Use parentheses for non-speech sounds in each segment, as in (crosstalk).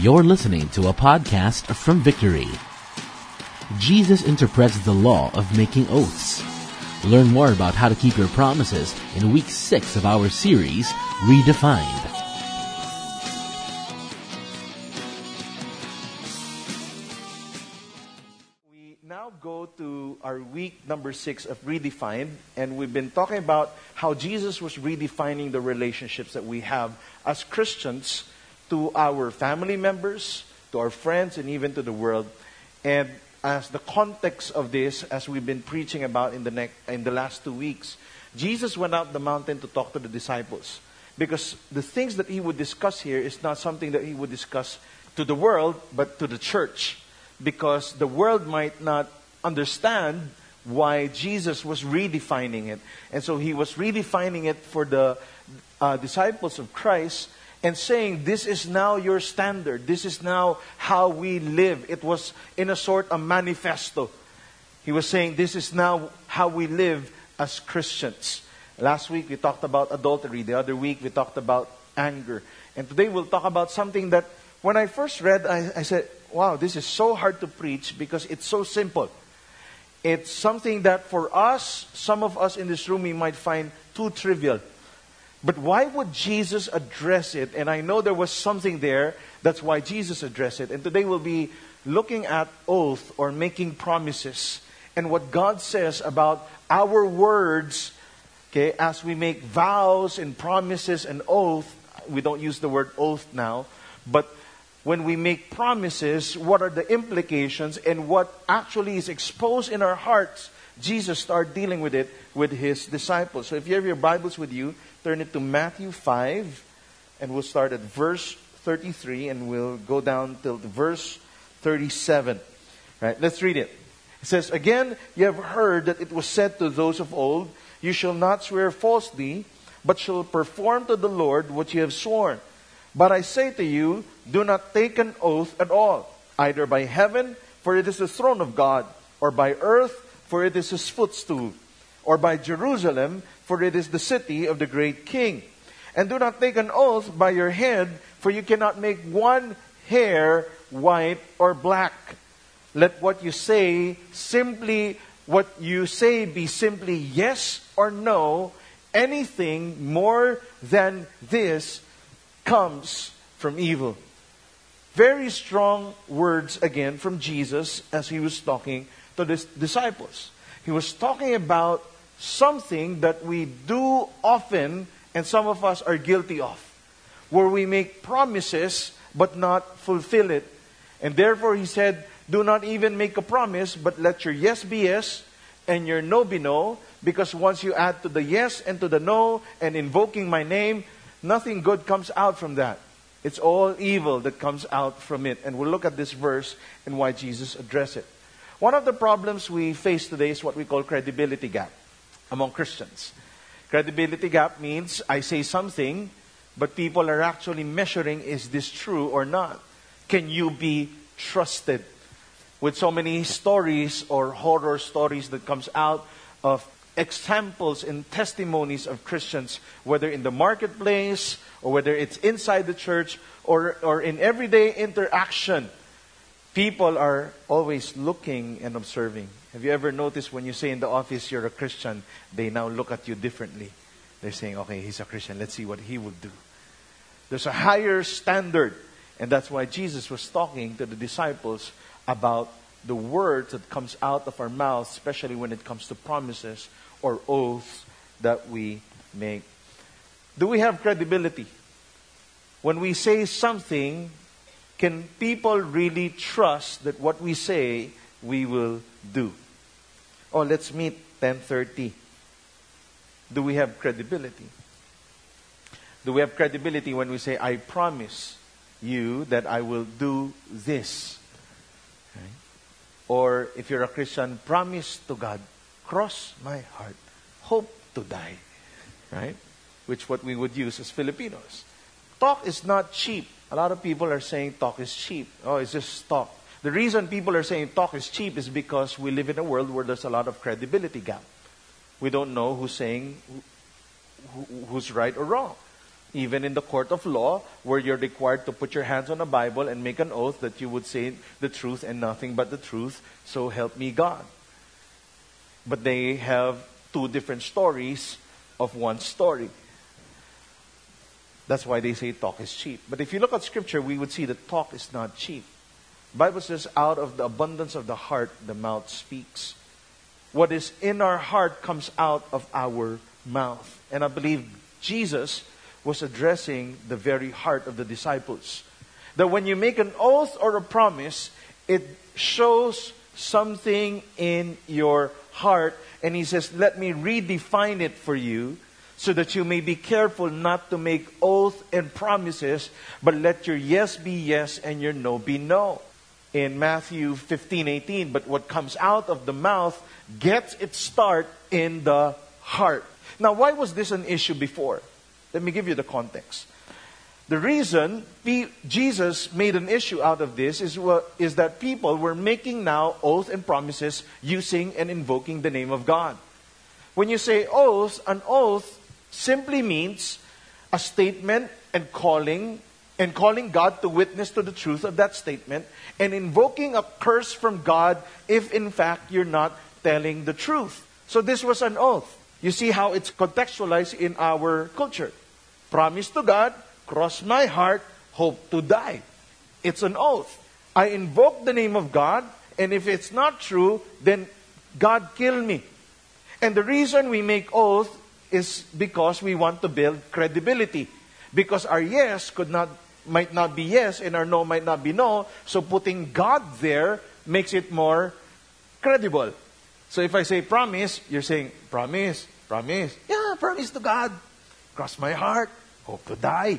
You're listening to a podcast from Victory. Jesus interprets the law of making oaths. Learn more about how to keep your promises in week six of our series, Redefined. We now go to our week number six of Redefined, and we've been talking about how Jesus was redefining the relationships that we have as Christians to our family members, to our friends, and even to the world. And as the context of this, as we've been preaching about in the, next, in the last two weeks, Jesus went out the mountain to talk to the disciples. Because the things that he would discuss here is not something that he would discuss to the world, but to the church. Because the world might not understand why Jesus was redefining it. And so he was redefining it for the uh, disciples of Christ and saying, This is now your standard. This is now how we live. It was, in a sort, a manifesto. He was saying, This is now how we live as Christians. Last week we talked about adultery. The other week we talked about anger. And today we'll talk about something that when I first read, I, I said, Wow, this is so hard to preach because it's so simple. It's something that for us, some of us in this room, we might find too trivial. But why would Jesus address it? And I know there was something there. That's why Jesus addressed it. And today we'll be looking at oath or making promises and what God says about our words, okay, as we make vows and promises and oath. We don't use the word oath now, but when we make promises, what are the implications and what actually is exposed in our hearts? Jesus started dealing with it with his disciples. So if you have your Bibles with you, turn it to Matthew 5, and we'll start at verse 33, and we'll go down till verse 37. Right? Let's read it. It says, Again, you have heard that it was said to those of old, You shall not swear falsely, but shall perform to the Lord what you have sworn. But I say to you, do not take an oath at all, either by heaven, for it is the throne of God, or by earth, for it is his footstool, or by Jerusalem, for it is the city of the great king. And do not take an oath by your head, for you cannot make one hair white or black. Let what you say simply, what you say be simply yes or no. Anything more than this comes from evil. Very strong words again from Jesus as he was talking to the disciples. He was talking about something that we do often and some of us are guilty of, where we make promises but not fulfill it. And therefore, he said, Do not even make a promise, but let your yes be yes and your no be no, because once you add to the yes and to the no and invoking my name, nothing good comes out from that. It's all evil that comes out from it. And we'll look at this verse and why Jesus addressed it. One of the problems we face today is what we call credibility gap among Christians. Credibility gap means I say something, but people are actually measuring is this true or not? Can you be trusted? With so many stories or horror stories that comes out of examples and testimonies of Christians, whether in the marketplace or whether it's inside the church or, or in everyday interaction, people are always looking and observing. Have you ever noticed when you say in the office you're a Christian, they now look at you differently? They're saying, okay, he's a Christian, let's see what he will do. There's a higher standard. And that's why Jesus was talking to the disciples about the words that comes out of our mouths, especially when it comes to promises or oaths that we make. Do we have credibility? When we say something, can people really trust that what we say we will do? Oh, let's meet 10:30. Do we have credibility? Do we have credibility when we say I promise you that I will do this? Or if you're a Christian, promise to God, cross my heart, hope to die. Right? Which what we would use as Filipinos. Talk is not cheap. A lot of people are saying talk is cheap. Oh, it's just talk. The reason people are saying talk is cheap is because we live in a world where there's a lot of credibility gap. We don't know who's saying who's right or wrong. even in the court of law, where you're required to put your hands on a Bible and make an oath that you would say the truth and nothing but the truth, so help me God. But they have two different stories of one story. That's why they say talk is cheap. But if you look at scripture, we would see that talk is not cheap. Bible says, out of the abundance of the heart, the mouth speaks. What is in our heart comes out of our mouth. And I believe Jesus was addressing the very heart of the disciples. That when you make an oath or a promise, it shows something in your heart. And he says, Let me redefine it for you so that you may be careful not to make oath and promises, but let your yes be yes and your no be no. In Matthew 15, 18, but what comes out of the mouth gets its start in the heart. Now, why was this an issue before? Let me give you the context. The reason Jesus made an issue out of this is, is that people were making now oath and promises using and invoking the name of God. When you say oath, an oath simply means a statement and calling and calling God to witness to the truth of that statement and invoking a curse from God if in fact you're not telling the truth. So this was an oath. You see how it's contextualized in our culture. Promise to God, cross my heart, hope to die. It's an oath. I invoke the name of God, and if it's not true, then God kill me. And the reason we make oath is because we want to build credibility. Because our yes could not might not be yes and our no might not be no. So putting God there makes it more credible. So if I say promise, you're saying promise, promise. Yeah, promise to God. Cross my heart hope to die.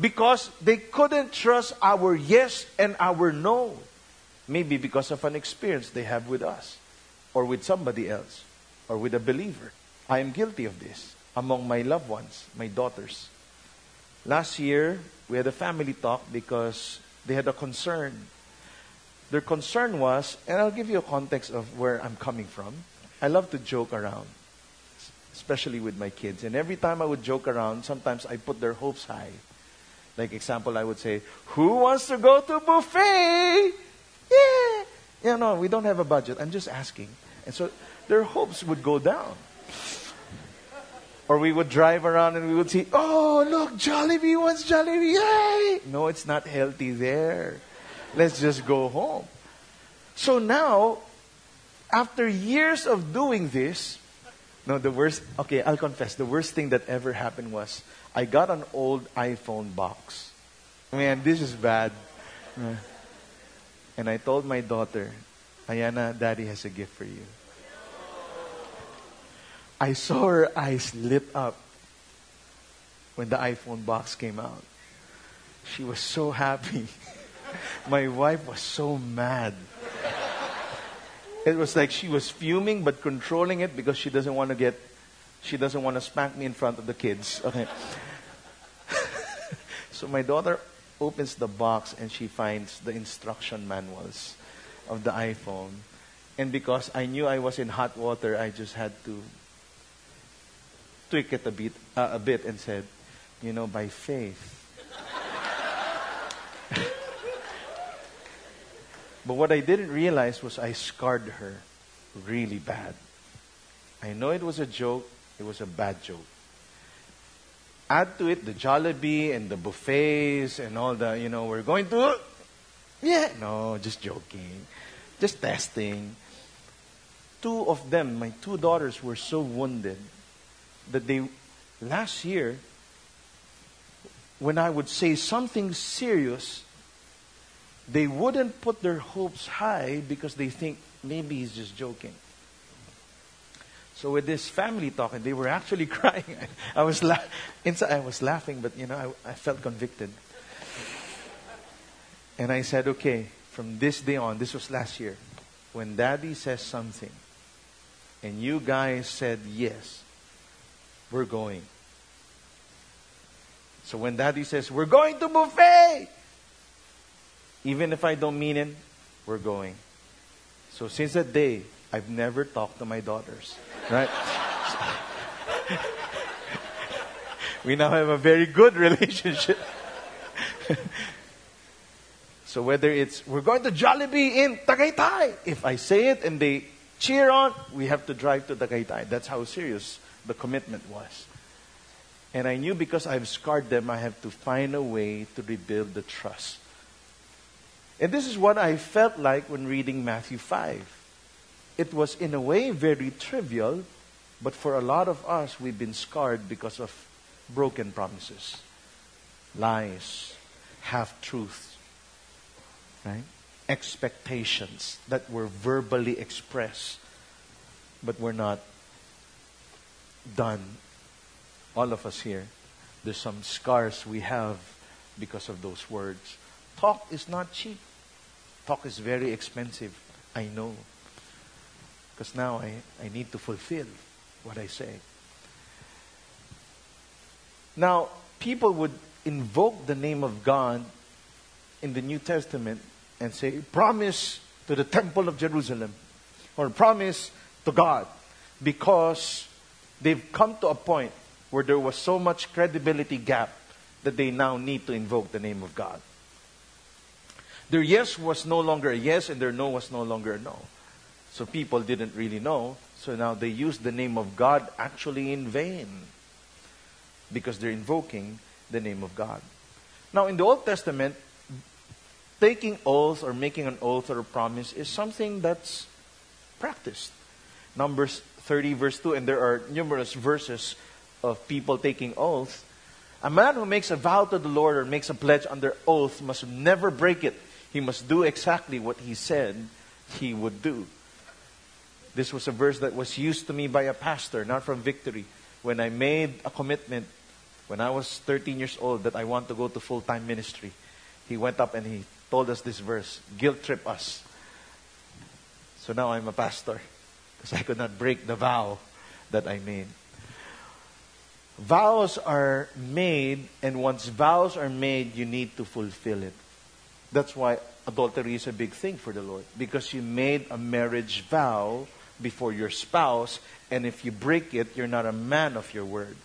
Because they couldn't trust our yes and our no. Maybe because of an experience they have with us, or with somebody else, or with a believer. I am guilty of this among my loved ones, my daughters. Last year, we had a family talk because they had a concern. Their concern was, and I'll give you a context of where I'm coming from. I love to joke around especially with my kids. And every time I would joke around, sometimes I put their hopes high. Like example, I would say, "Who wants to go to buffet?" Yeah, yeah. No, we don't have a budget. I'm just asking, and so their hopes would go down. Or we would drive around and we would see, "Oh, Oh, look, Jollibee wants Jollibee!" Yay! No, it's not healthy there. Let's just go home. So now, after years of doing this, no, the worst, okay, I'll confess, the worst thing that ever happened was I got an old iPhone box. Man, this is bad. And I told my daughter, Ayana, daddy has a gift for you. I saw her eyes lit up when the iPhone box came out. She was so happy. (laughs) my wife was so mad. It was like she was fuming but controlling it because she doesn't want to get, she doesn't want to spank me in front of the kids. Okay. (laughs) so my daughter opens the box and she finds the instruction manuals of the iPhone. And because I knew I was in hot water, I just had to tweak it a bit, uh, a bit and said, you know, by faith, But what I didn't realize was I scarred her really bad. I know it was a joke, it was a bad joke. Add to it the Jollibee and the buffets and all the, you know, we're going to. Yeah, no, just joking. Just testing. Two of them, my two daughters, were so wounded that they, last year, when I would say something serious, they wouldn't put their hopes high because they think maybe he's just joking. So with this family talking, they were actually (laughs) crying. I was la- inside. I was laughing, but you know, I, I felt convicted. And I said, okay, from this day on, this was last year, when Daddy says something, and you guys said yes, we're going. So when Daddy says we're going to buffet, even if I don't mean it, we're going. So since that day, I've never talked to my daughters. Right? (laughs) we now have a very good (laughs) relationship. (laughs) so whether it's we're going to Jollibee in Tagaytay, if I say it and they cheer on, we have to drive to Tagaytay. That's how serious the commitment was. And I knew because I've scarred them, I have to find a way to rebuild the trust. And this is what I felt like when reading Matthew 5. It was, in a way, very trivial, but for a lot of us, we've been scarred because of broken promises, lies, half truths, right? Expectations that were verbally expressed, but were not done. All of us here, there's some scars we have because of those words. Talk is not cheap. Talk is very expensive. I know. Because now I, I need to fulfill what I say. Now, people would invoke the name of God in the New Testament and say, promise to the temple of Jerusalem or promise to God because they've come to a point where there was so much credibility gap that they now need to invoke the name of God. Their yes was no longer a yes and their no was no longer a no. So people didn't really know. So now they use the name of God actually in vain because they're invoking the name of God. Now, in the Old Testament, taking oath or making an oath or a promise is something that's practiced. Numbers 30, verse 2, and there are numerous verses of people taking oaths. A man who makes a vow to the Lord or makes a pledge under oath must never break it. He must do exactly what he said he would do. This was a verse that was used to me by a pastor, not from victory. When I made a commitment when I was 13 years old that I want to go to full time ministry, he went up and he told us this verse guilt trip us. So now I'm a pastor because I could not break the vow that I made. Vows are made, and once vows are made, you need to fulfill it. That's why adultery is a big thing for the Lord because you made a marriage vow before your spouse, and if you break it, you're not a man of your word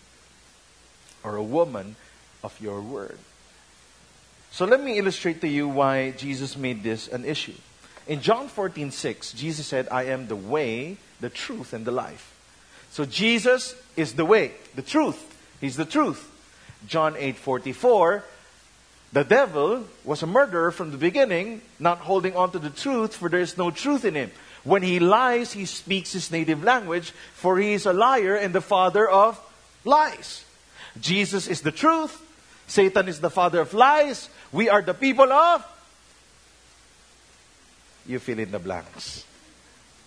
or a woman of your word. So let me illustrate to you why Jesus made this an issue. In John 14, 6, Jesus said, I am the way, the truth, and the life. So Jesus is the way, the truth. He's the truth. John 8, 44, the devil was a murderer from the beginning, not holding on to the truth, for there is no truth in him. When he lies, he speaks his native language, for he is a liar and the father of lies. Jesus is the truth. Satan is the father of lies. We are the people of. You fill in the blanks.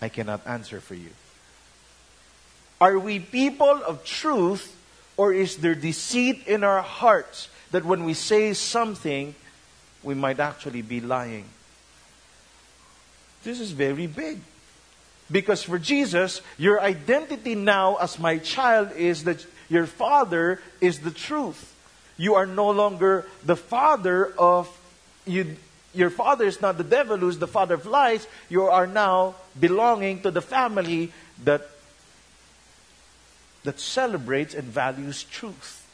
I cannot answer for you. Are we people of truth, or is there deceit in our hearts that when we say something, we might actually be lying? This is very big. Because for Jesus, your identity now as my child is that your father is the truth. You are no longer the father of you. Your father is not the devil who's the father of lies. You are now belonging to the family that that celebrates and values truth.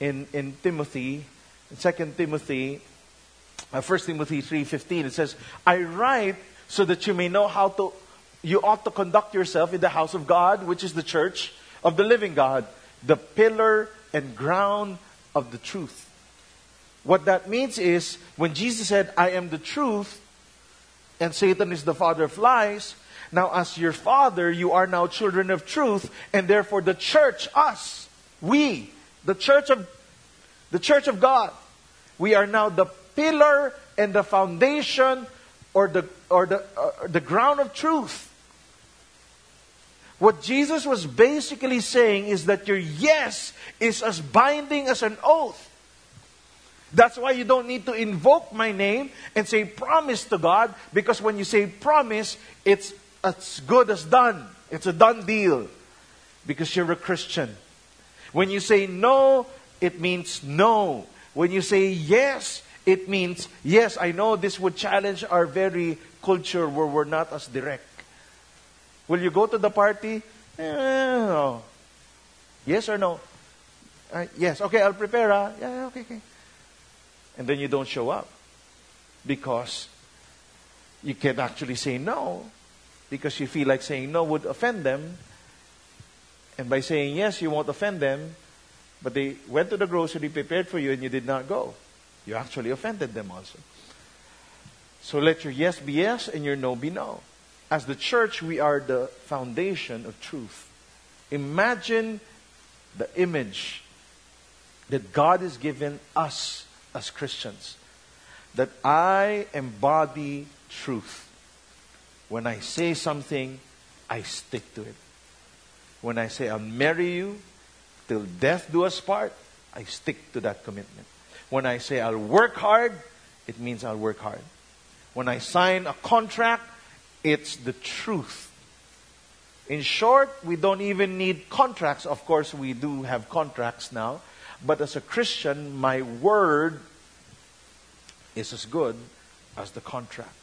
In in Timothy, in 2 Timothy, uh, 1 Timothy 3:15 it says, "I write so that you may know how to you ought to conduct yourself in the house of God, which is the church of the living God, the pillar and ground of the truth. What that means is when Jesus said, I am the truth, and Satan is the father of lies, now as your father, you are now children of truth, and therefore the church, us, we, the church of the church of God, we are now the pillar and the foundation or the or the uh, the ground of truth. What Jesus was basically saying is that your yes is as binding as an oath. That's why you don't need to invoke my name and say promise to God, because when you say promise, it's as good as done. It's a done deal because you're a Christian. When you say no, it means no. When you say yes, it means yes. I know this would challenge our very culture where we're not as direct. Will you go to the party? Eh, no. Yes or no? Uh, yes, okay, I'll prepare. Uh, yeah, okay, okay. And then you don't show up because you can actually say no because you feel like saying no would offend them. And by saying yes, you won't offend them. But they went to the grocery, prepared for you, and you did not go. You actually offended them also. So let your yes be yes and your no be no. As the church, we are the foundation of truth. Imagine the image that God has given us as Christians. That I embody truth. When I say something, I stick to it. When I say I'll marry you till death do us part, I stick to that commitment. When I say I'll work hard, it means I'll work hard. When I sign a contract, it's the truth. In short, we don't even need contracts. Of course, we do have contracts now. But as a Christian, my word is as good as the contract.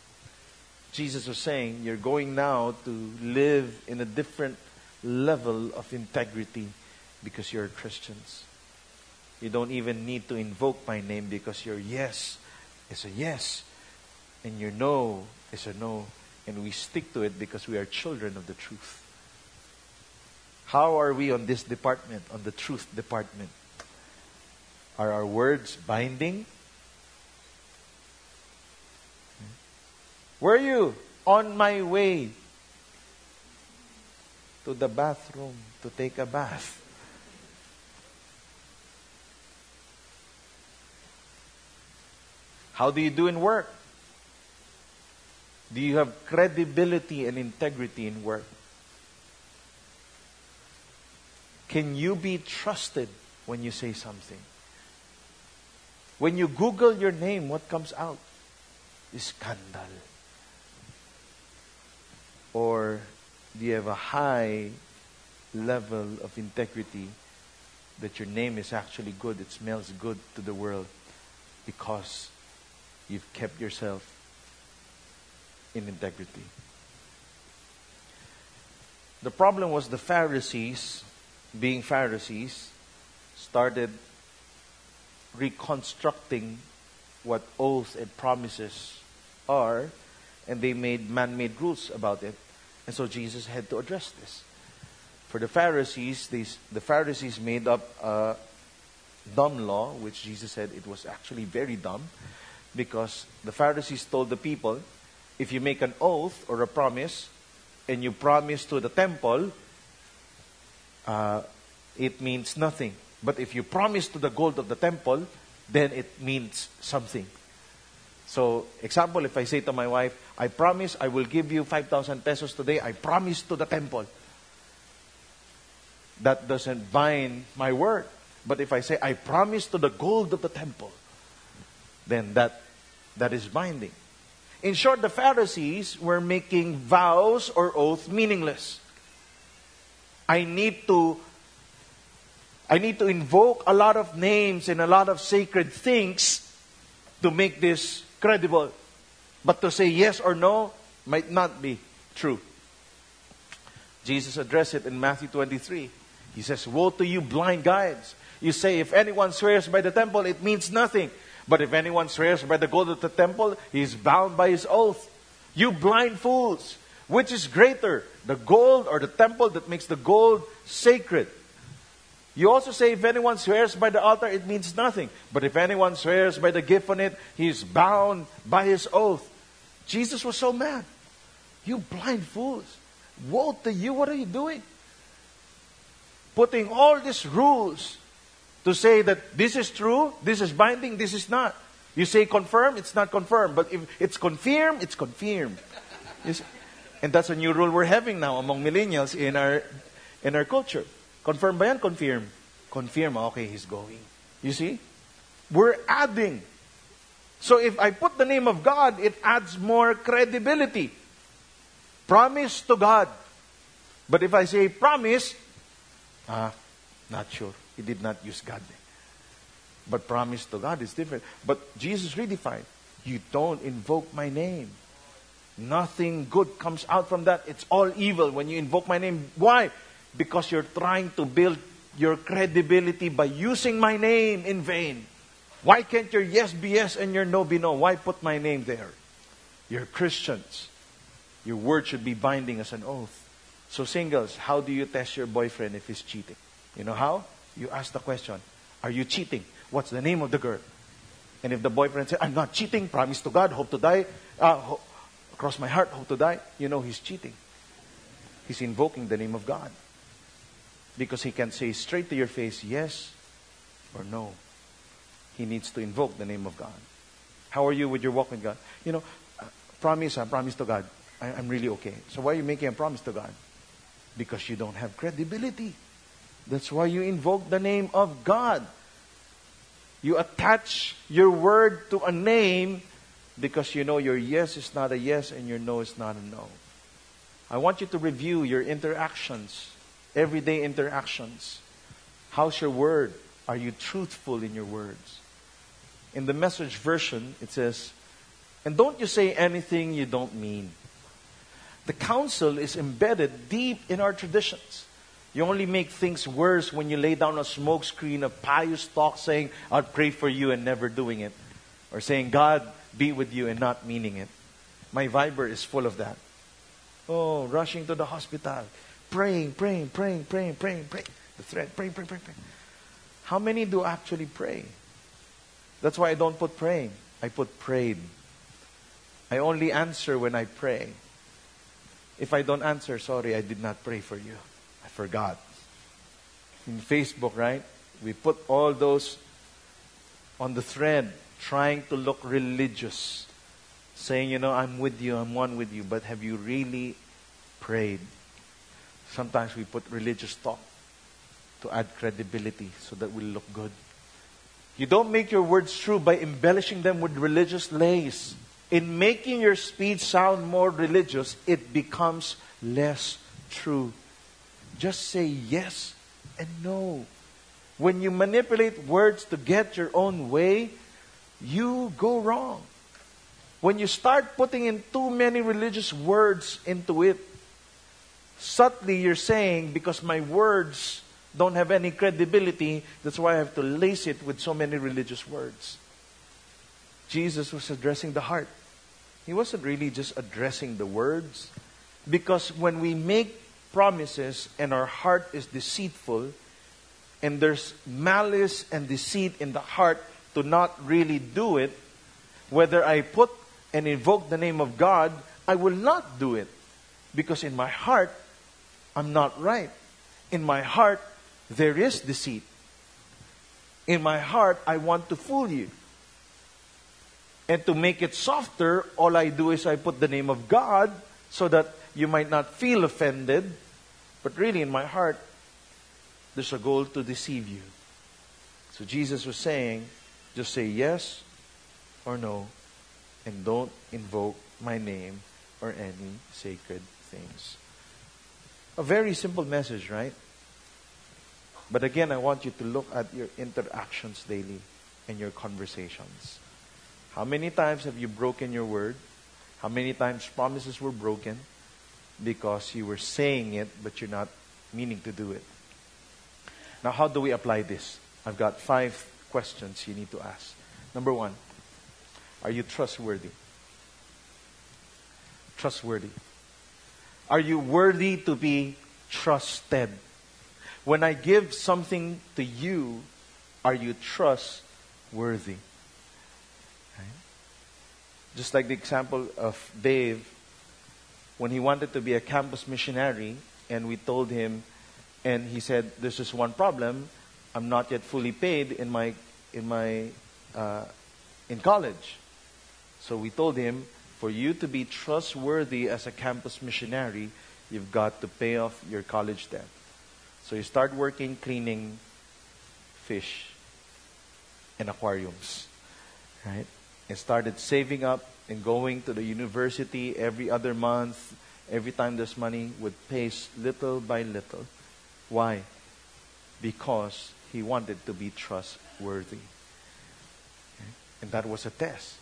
Jesus was saying, You're going now to live in a different level of integrity because you're Christians. You don't even need to invoke my name because your yes is a yes and your no is a no. And we stick to it because we are children of the truth. How are we on this department, on the truth department? Are our words binding? Were you on my way to the bathroom to take a bath? How do you do in work? Do you have credibility and integrity in work? Can you be trusted when you say something? When you Google your name, what comes out? Scandal. Or do you have a high level of integrity that your name is actually good, it smells good to the world because you've kept yourself in integrity? The problem was the Pharisees, being Pharisees, started reconstructing what oaths and promises are, and they made man made rules about it. And so Jesus had to address this. For the Pharisees, these, the Pharisees made up a dumb law, which Jesus said it was actually very dumb, because the Pharisees told the people if you make an oath or a promise, and you promise to the temple, uh, it means nothing. But if you promise to the gold of the temple, then it means something. So, example, if I say to my wife, I promise I will give you 5,000 pesos today, I promise to the temple. That doesn't bind my word. But if I say, I promise to the gold of the temple, then that, that is binding. In short, the Pharisees were making vows or oaths meaningless. I need to I need to invoke a lot of names and a lot of sacred things to make this credible. But to say yes or no might not be true. Jesus addressed it in Matthew 23. He says, Woe to you, blind guides! You say, if anyone swears by the temple, it means nothing. But if anyone swears by the gold of the temple, he is bound by his oath. You blind fools! Which is greater, the gold or the temple that makes the gold sacred? You also say, if anyone swears by the altar, it means nothing. But if anyone swears by the gift on it, he is bound by his oath. Jesus was so mad. You blind fools. Woe to you, what are you doing? Putting all these rules to say that this is true, this is binding, this is not. You say confirm, it's not confirmed. But if it's confirmed, it's confirmed. And that's a new rule we're having now among millennials in our, in our culture. Confirm ba yan? Confirm. Confirm, okay, he's going. You see? We're adding. So if I put the name of God, it adds more credibility. Promise to God. But if I say promise, ah, not sure. He did not use God. But promise to God is different. But Jesus redefined. You don't invoke my name. Nothing good comes out from that. It's all evil when you invoke my name. Why? because you're trying to build your credibility by using my name in vain. Why can't your yes be yes and your no be no? Why put my name there? You're Christians. Your word should be binding as an oath. So, singles, how do you test your boyfriend if he's cheating? You know how? You ask the question Are you cheating? What's the name of the girl? And if the boyfriend says, I'm not cheating, promise to God, hope to die, uh, ho- cross my heart, hope to die, you know he's cheating. He's invoking the name of God. Because he can say straight to your face, yes or no. He needs to invoke the name of God. How are you with your walk with God? You know, uh, promise, I promise to God, I, I'm really okay. So why are you making a promise to God? Because you don't have credibility. That's why you invoke the name of God. You attach your word to a name because you know your yes is not a yes and your no is not a no. I want you to review your interactions, everyday interactions. How's your word? Are you truthful in your words? In the message version, it says, and don't you say anything you don't mean. The counsel is embedded deep in our traditions. You only make things worse when you lay down a smokescreen of pious talk saying, I'll pray for you and never doing it. Or saying, God be with you and not meaning it. My Viber is full of that. Oh, rushing to the hospital, praying, praying, praying, praying, praying, praying. The thread, praying, praying, praying, praying. How many do actually pray? That's why I don't put praying. I put prayed. I only answer when I pray. If I don't answer, sorry, I did not pray for you. I forgot. In Facebook, right? We put all those on the thread trying to look religious. Saying, you know, I'm with you, I'm one with you, but have you really prayed? Sometimes we put religious talk to add credibility so that we look good. You don't make your words true by embellishing them with religious lays. In making your speech sound more religious, it becomes less true. Just say yes and no. When you manipulate words to get your own way, you go wrong. When you start putting in too many religious words into it, subtly you're saying, because my words don't have any credibility, that's why I have to lace it with so many religious words. Jesus was addressing the heart. He wasn't really just addressing the words. Because when we make promises and our heart is deceitful, and there's malice and deceit in the heart to not really do it, whether I put and invoke the name of God, I will not do it. Because in my heart, I'm not right. In my heart, there is deceit. In my heart, I want to fool you. And to make it softer, all I do is I put the name of God so that you might not feel offended. But really, in my heart, there's a goal to deceive you. So Jesus was saying, just say yes or no, and don't invoke my name or any sacred things. A very simple message, right? But again, I want you to look at your interactions daily and your conversations. How many times have you broken your word? How many times promises were broken because you were saying it, but you're not meaning to do it? Now, how do we apply this? I've got five questions you need to ask. Number one, are you trustworthy? Trustworthy. Are you worthy to be trusted? When I give something to you, are you trustworthy? Just like the example of Dave, when he wanted to be a campus missionary, and we told him, and he said, "There's just one problem. I'm not yet fully paid in my in my uh, in college." So we told him, for you to be trustworthy as a campus missionary, you've got to pay off your college debt. So you start working cleaning fish in aquariums, right? And started saving up and going to the university every other month. Every time there's money, would pay little by little. Why? Because he wanted to be trustworthy. And that was a test.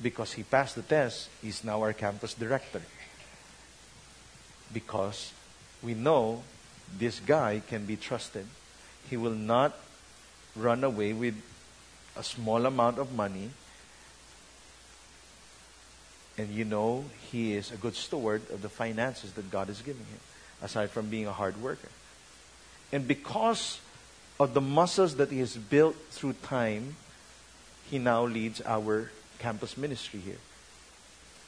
Because he passed the test, he's now our campus director. Because we know this guy can be trusted. He will not run away with a small amount of money. And you know he is a good steward of the finances that God is giving him, aside from being a hard worker. And because of the muscles that he has built through time, he now leads our campus ministry here.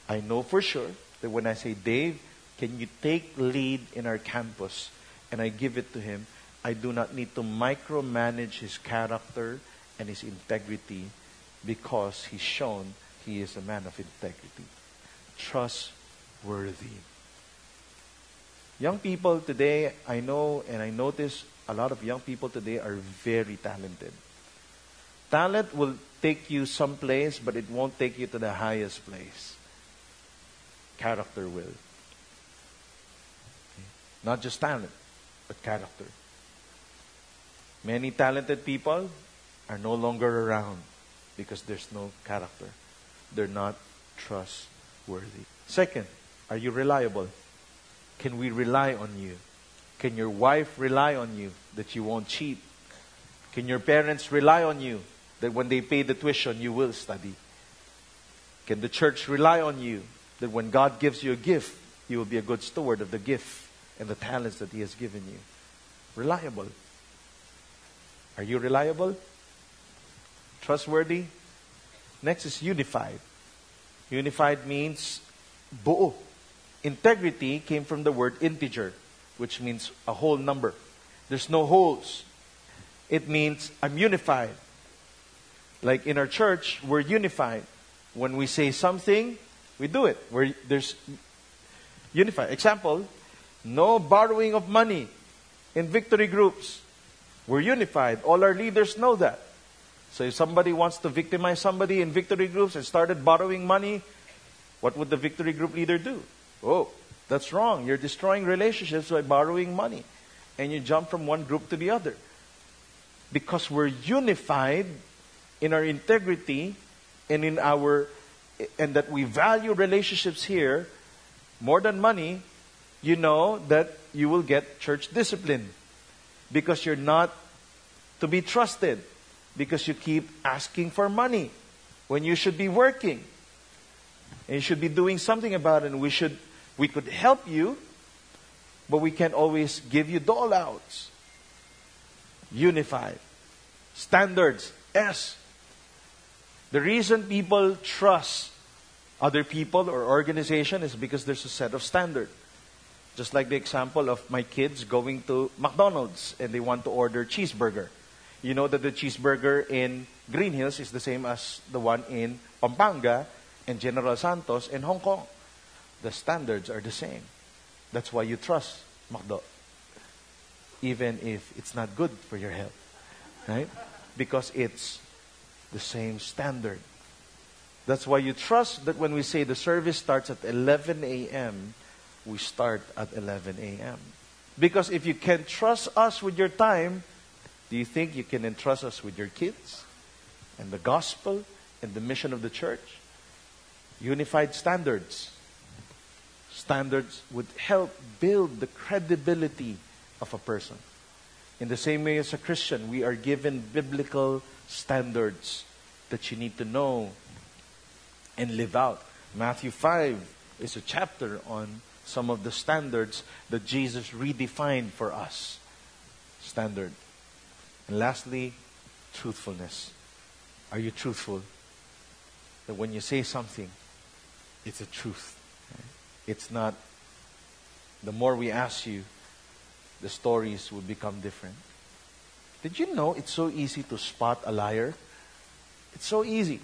I know for sure that when I say, Dave, can you take lead in our campus? And I give it to him. I do not need to micromanage his character and his integrity because he's shown he is a man of integrity. Trustworthy. Young people today, I know and I notice a lot of young people today are very talented. Talent will take you someplace, but it won't take you to the highest place. Character will. Not just talent, but character. Many talented people are no longer around because there's no character. They're not trustworthy. Second, are you reliable? Can we rely on you? Can your wife rely on you that you won't cheat? Can your parents rely on you that when they pay the tuition, you will study? Can the church rely on you that when God gives you a gift, you will be a good steward of the gift and the talents that He has given you? Reliable. Are you reliable? Trustworthy? Next is unified. Unified means buo. Integrity came from the word integer which means a whole number. There's no holes. It means I'm unified. Like in our church, we're unified. When we say something, we do it. We're, there's unified. Example, no borrowing of money in victory groups. We're unified. All our leaders know that. So if somebody wants to victimize somebody in victory groups and started borrowing money, what would the victory group leader do? Oh, that's wrong. You're destroying relationships by borrowing money. And you jump from one group to the other. Because we're unified in our integrity and in our and that we value relationships here more than money, you know that you will get church discipline. Because you're not to be trusted. Because you keep asking for money when you should be working. And you should be doing something about it. And we should we could help you, but we can't always give you dole outs. Unified. Standards. S. The reason people trust other people or organization is because there's a set of standard. Just like the example of my kids going to McDonald's and they want to order cheeseburger. You know that the cheeseburger in Greenhills is the same as the one in Pampanga and General Santos in Hong Kong the standards are the same. That's why you trust McDo. Even if it's not good for your health. Right? Because it's the same standard. That's why you trust that when we say the service starts at 11 a.m., we start at 11 a.m. Because if you can trust us with your time, do you think you can entrust us with your kids and the gospel and the mission of the church? Unified standards standards would help build the credibility of a person. In the same way as a Christian, we are given biblical standards that you need to know and live out. Matthew 5 is a chapter on some of the standards that Jesus redefined for us. Standard. And lastly, truthfulness. Are you truthful? That when you say something, it's a truth. It's not, the more we ask you, the stories will become different. Did you know it's so easy to spot a liar? It's so easy.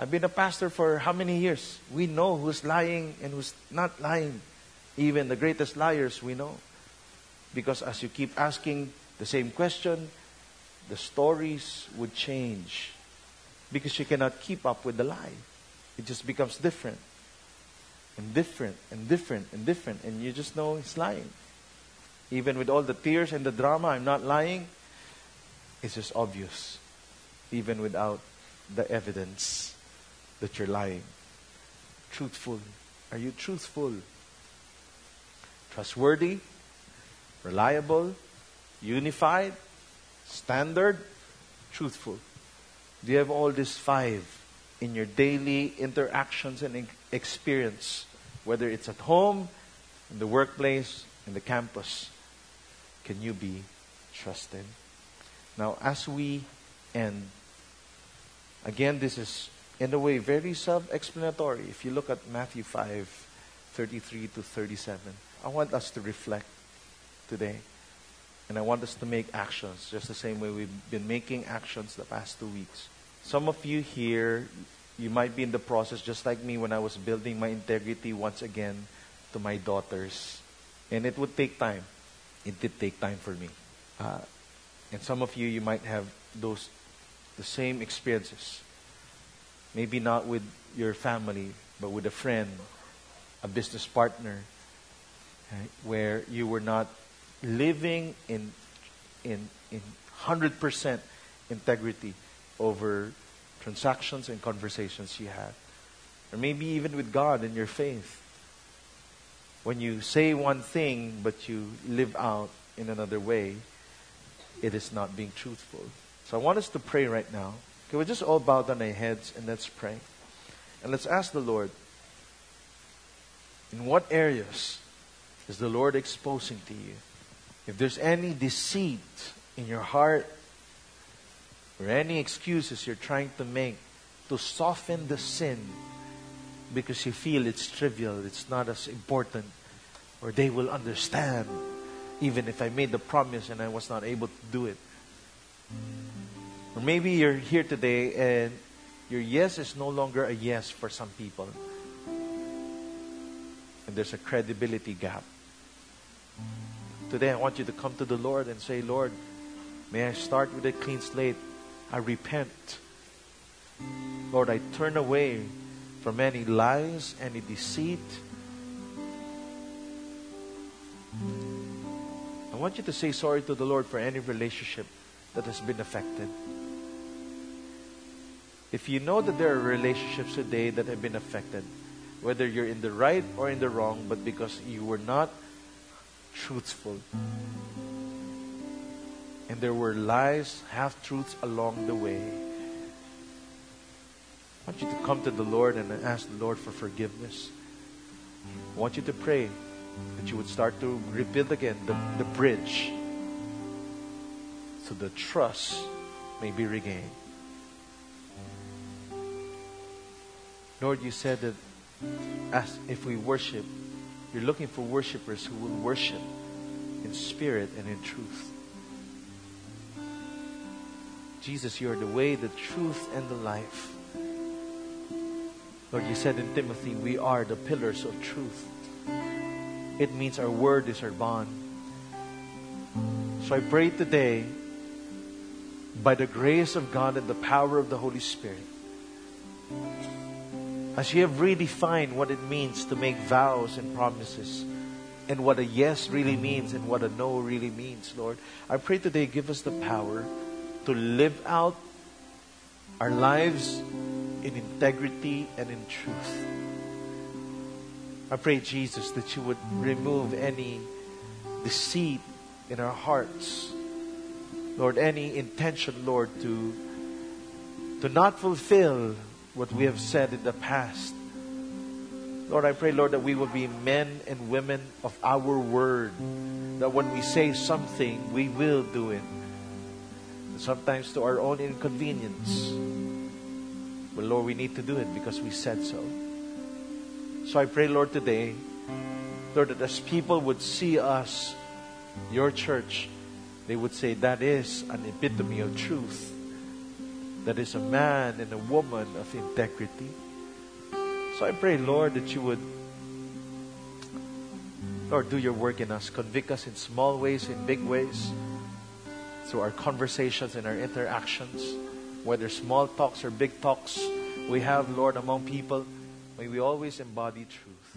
I've been a pastor for how many years? We know who's lying and who's not lying. Even the greatest liars we know. Because as you keep asking the same question, the stories would change. Because you cannot keep up with the lie. It just becomes different and different and different and different, and you just know he's lying. Even with all the tears and the drama, I'm not lying. It's just obvious, even without the evidence that you're lying. Truthful. Are you truthful? Trustworthy? Reliable? unified, standard, truthful. Do you have all these five in your daily interactions and experience, whether it's at home, in the workplace, in the campus? Can you be trusted? Now, as we end, again, this is in a way very self explanatory. If you look at Matthew 5 33 to 37, I want us to reflect today. And I want us to make actions just the same way we've been making actions the past two weeks. Some of you here, you might be in the process just like me when I was building my integrity once again to my daughters. And it would take time. It did take time for me. Uh, and some of you, you might have those the same experiences. Maybe not with your family, but with a friend, a business partner, right, where you were not living in in in hundred percent integrity over transactions and conversations you had, or maybe even with God in your faith. When you say one thing but you live out in another way, it is not being truthful. So I want us to pray right now. Can we just all bow down our heads and let's pray? And let's ask the Lord in what areas is the Lord exposing to you? If there's any deceit in your heart or any excuses you're trying to make to soften the sin because you feel it's trivial, it's not as important, or they will understand even if I made the promise and I was not able to do it. Or maybe you're here today and your yes is no longer a yes for some people. And there's a credibility gap. Today I want you to come to the Lord and say, Lord, may I start with a clean slate. I repent. Lord, I turn away from any lies, any deceit. I want you to say sorry to the Lord for any relationship that has been affected. If you know that there are relationships today that have been affected, whether you're in the right or in the wrong, but because you were not truthful, and there were lies, half truths along the way, I want you to come to the Lord and ask the Lord for forgiveness. I want you to pray that you would start to rebuild again the, the bridge so the trust may be regained. Lord, you said that as if we worship, you're looking for worshipers who will worship in spirit and in truth. Jesus, you are the way, the truth, and the life. Lord, you said in Timothy, we are the pillars of truth. It means our word is our bond. So I pray today, by the grace of God and the power of the Holy Spirit, as you have redefined what it means to make vows and promises, and what a yes really means and what a no really means, Lord, I pray today give us the power to live out our lives in integrity and in truth. I pray, Jesus, that you would remove any deceit in our hearts. Lord, any intention, Lord, to, to not fulfill what we have said in the past. Lord, I pray, Lord, that we will be men and women of our word. That when we say something, we will do it sometimes to our own inconvenience. But Lord, we need to do it because we said so. So I pray, Lord, today, Lord, that as people would see us, your church, they would say, that is an epitome of truth. That is a man and a woman of integrity. So I pray, Lord, that you would, Lord, do your work in us. Convict us in small ways, in big ways through our conversations and our interactions, whether small talks or big talks we have, Lord, among people, may we always embody truth.